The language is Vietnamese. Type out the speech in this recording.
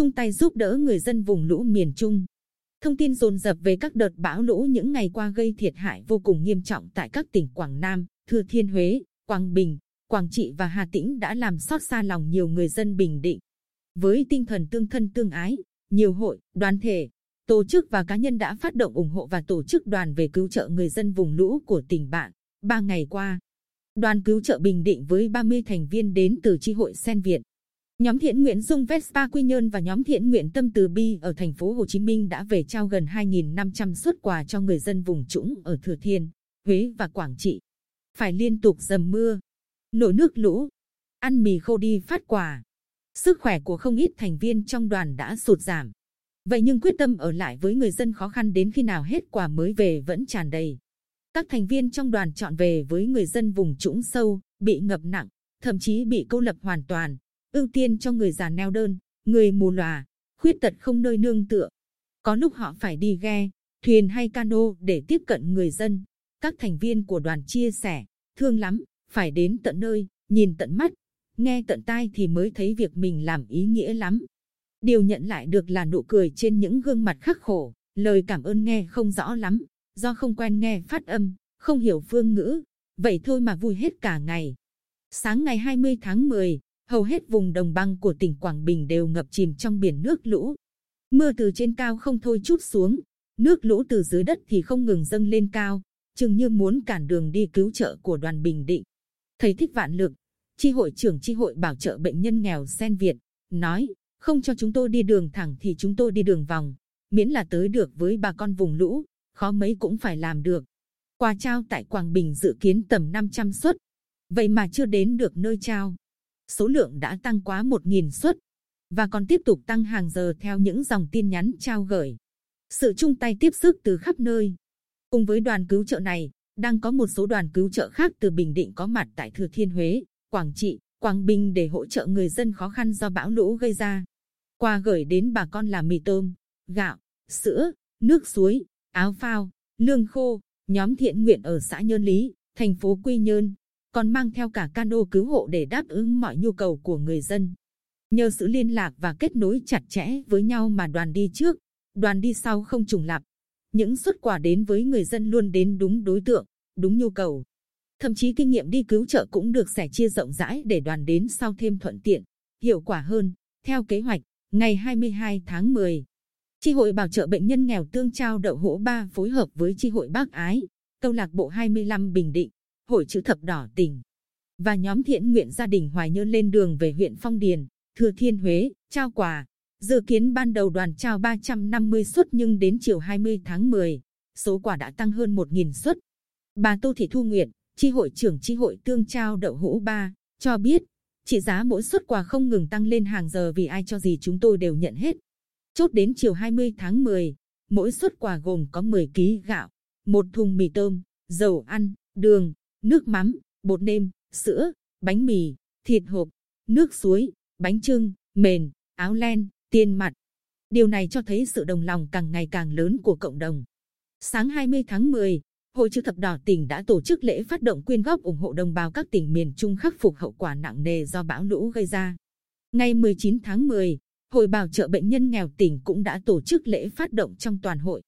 chung tay giúp đỡ người dân vùng lũ miền Trung. Thông tin dồn dập về các đợt bão lũ những ngày qua gây thiệt hại vô cùng nghiêm trọng tại các tỉnh Quảng Nam, Thừa Thiên Huế, Quảng Bình, Quảng Trị và Hà Tĩnh đã làm xót xa lòng nhiều người dân Bình Định. Với tinh thần tương thân tương ái, nhiều hội, đoàn thể, tổ chức và cá nhân đã phát động ủng hộ và tổ chức đoàn về cứu trợ người dân vùng lũ của tỉnh bạn. Ba ngày qua, đoàn cứu trợ Bình Định với 30 thành viên đến từ chi hội Sen viện Nhóm thiện nguyện Dung Vespa Quy Nhơn và nhóm thiện nguyện Tâm Từ Bi ở thành phố Hồ Chí Minh đã về trao gần 2.500 xuất quà cho người dân vùng trũng ở Thừa Thiên, Huế và Quảng Trị. Phải liên tục dầm mưa, nổi nước lũ, ăn mì khô đi phát quà. Sức khỏe của không ít thành viên trong đoàn đã sụt giảm. Vậy nhưng quyết tâm ở lại với người dân khó khăn đến khi nào hết quà mới về vẫn tràn đầy. Các thành viên trong đoàn chọn về với người dân vùng trũng sâu, bị ngập nặng, thậm chí bị cô lập hoàn toàn ưu tiên cho người già neo đơn, người mù lòa, khuyết tật không nơi nương tựa. Có lúc họ phải đi ghe, thuyền hay cano để tiếp cận người dân. Các thành viên của đoàn chia sẻ, thương lắm, phải đến tận nơi, nhìn tận mắt, nghe tận tai thì mới thấy việc mình làm ý nghĩa lắm. Điều nhận lại được là nụ cười trên những gương mặt khắc khổ, lời cảm ơn nghe không rõ lắm, do không quen nghe phát âm, không hiểu phương ngữ, vậy thôi mà vui hết cả ngày. Sáng ngày 20 tháng 10, hầu hết vùng đồng bằng của tỉnh Quảng Bình đều ngập chìm trong biển nước lũ. Mưa từ trên cao không thôi chút xuống, nước lũ từ dưới đất thì không ngừng dâng lên cao, chừng như muốn cản đường đi cứu trợ của đoàn Bình Định. Thầy Thích Vạn Lực, chi hội trưởng chi hội bảo trợ bệnh nhân nghèo Sen Việt, nói, không cho chúng tôi đi đường thẳng thì chúng tôi đi đường vòng, miễn là tới được với bà con vùng lũ, khó mấy cũng phải làm được. Quà trao tại Quảng Bình dự kiến tầm 500 suất, vậy mà chưa đến được nơi trao số lượng đã tăng quá 1.000 suất và còn tiếp tục tăng hàng giờ theo những dòng tin nhắn trao gửi. Sự chung tay tiếp sức từ khắp nơi. Cùng với đoàn cứu trợ này, đang có một số đoàn cứu trợ khác từ Bình Định có mặt tại Thừa Thiên Huế, Quảng Trị, Quảng Bình để hỗ trợ người dân khó khăn do bão lũ gây ra. Qua gửi đến bà con là mì tôm, gạo, sữa, nước suối, áo phao, lương khô, nhóm thiện nguyện ở xã Nhơn Lý, thành phố Quy Nhơn, còn mang theo cả cano cứu hộ để đáp ứng mọi nhu cầu của người dân. Nhờ sự liên lạc và kết nối chặt chẽ với nhau mà đoàn đi trước, đoàn đi sau không trùng lặp. Những xuất quà đến với người dân luôn đến đúng đối tượng, đúng nhu cầu. Thậm chí kinh nghiệm đi cứu trợ cũng được sẻ chia rộng rãi để đoàn đến sau thêm thuận tiện, hiệu quả hơn. Theo kế hoạch, ngày 22 tháng 10, Chi hội bảo trợ bệnh nhân nghèo tương trao đậu hũ ba phối hợp với chi hội bác ái, câu lạc bộ 25 Bình Định Hội chữ thập đỏ tỉnh và nhóm thiện nguyện gia đình Hoài Nhơn lên đường về huyện Phong Điền, Thừa Thiên Huế, trao quà. Dự kiến ban đầu đoàn trao 350 suất nhưng đến chiều 20 tháng 10, số quà đã tăng hơn 1.000 suất. Bà Tô Thị Thu Nguyện, chi hội trưởng chi hội tương trao đậu hũ ba, cho biết, trị giá mỗi suất quà không ngừng tăng lên hàng giờ vì ai cho gì chúng tôi đều nhận hết. Chốt đến chiều 20 tháng 10, mỗi suất quà gồm có 10 kg gạo, một thùng mì tôm, dầu ăn, đường, nước mắm, bột nêm, sữa, bánh mì, thịt hộp, nước suối, bánh trưng, mền, áo len, tiền mặt. Điều này cho thấy sự đồng lòng càng ngày càng lớn của cộng đồng. Sáng 20 tháng 10, Hội chữ thập đỏ tỉnh đã tổ chức lễ phát động quyên góp ủng hộ đồng bào các tỉnh miền Trung khắc phục hậu quả nặng nề do bão lũ gây ra. Ngày 19 tháng 10, Hội bảo trợ bệnh nhân nghèo tỉnh cũng đã tổ chức lễ phát động trong toàn hội.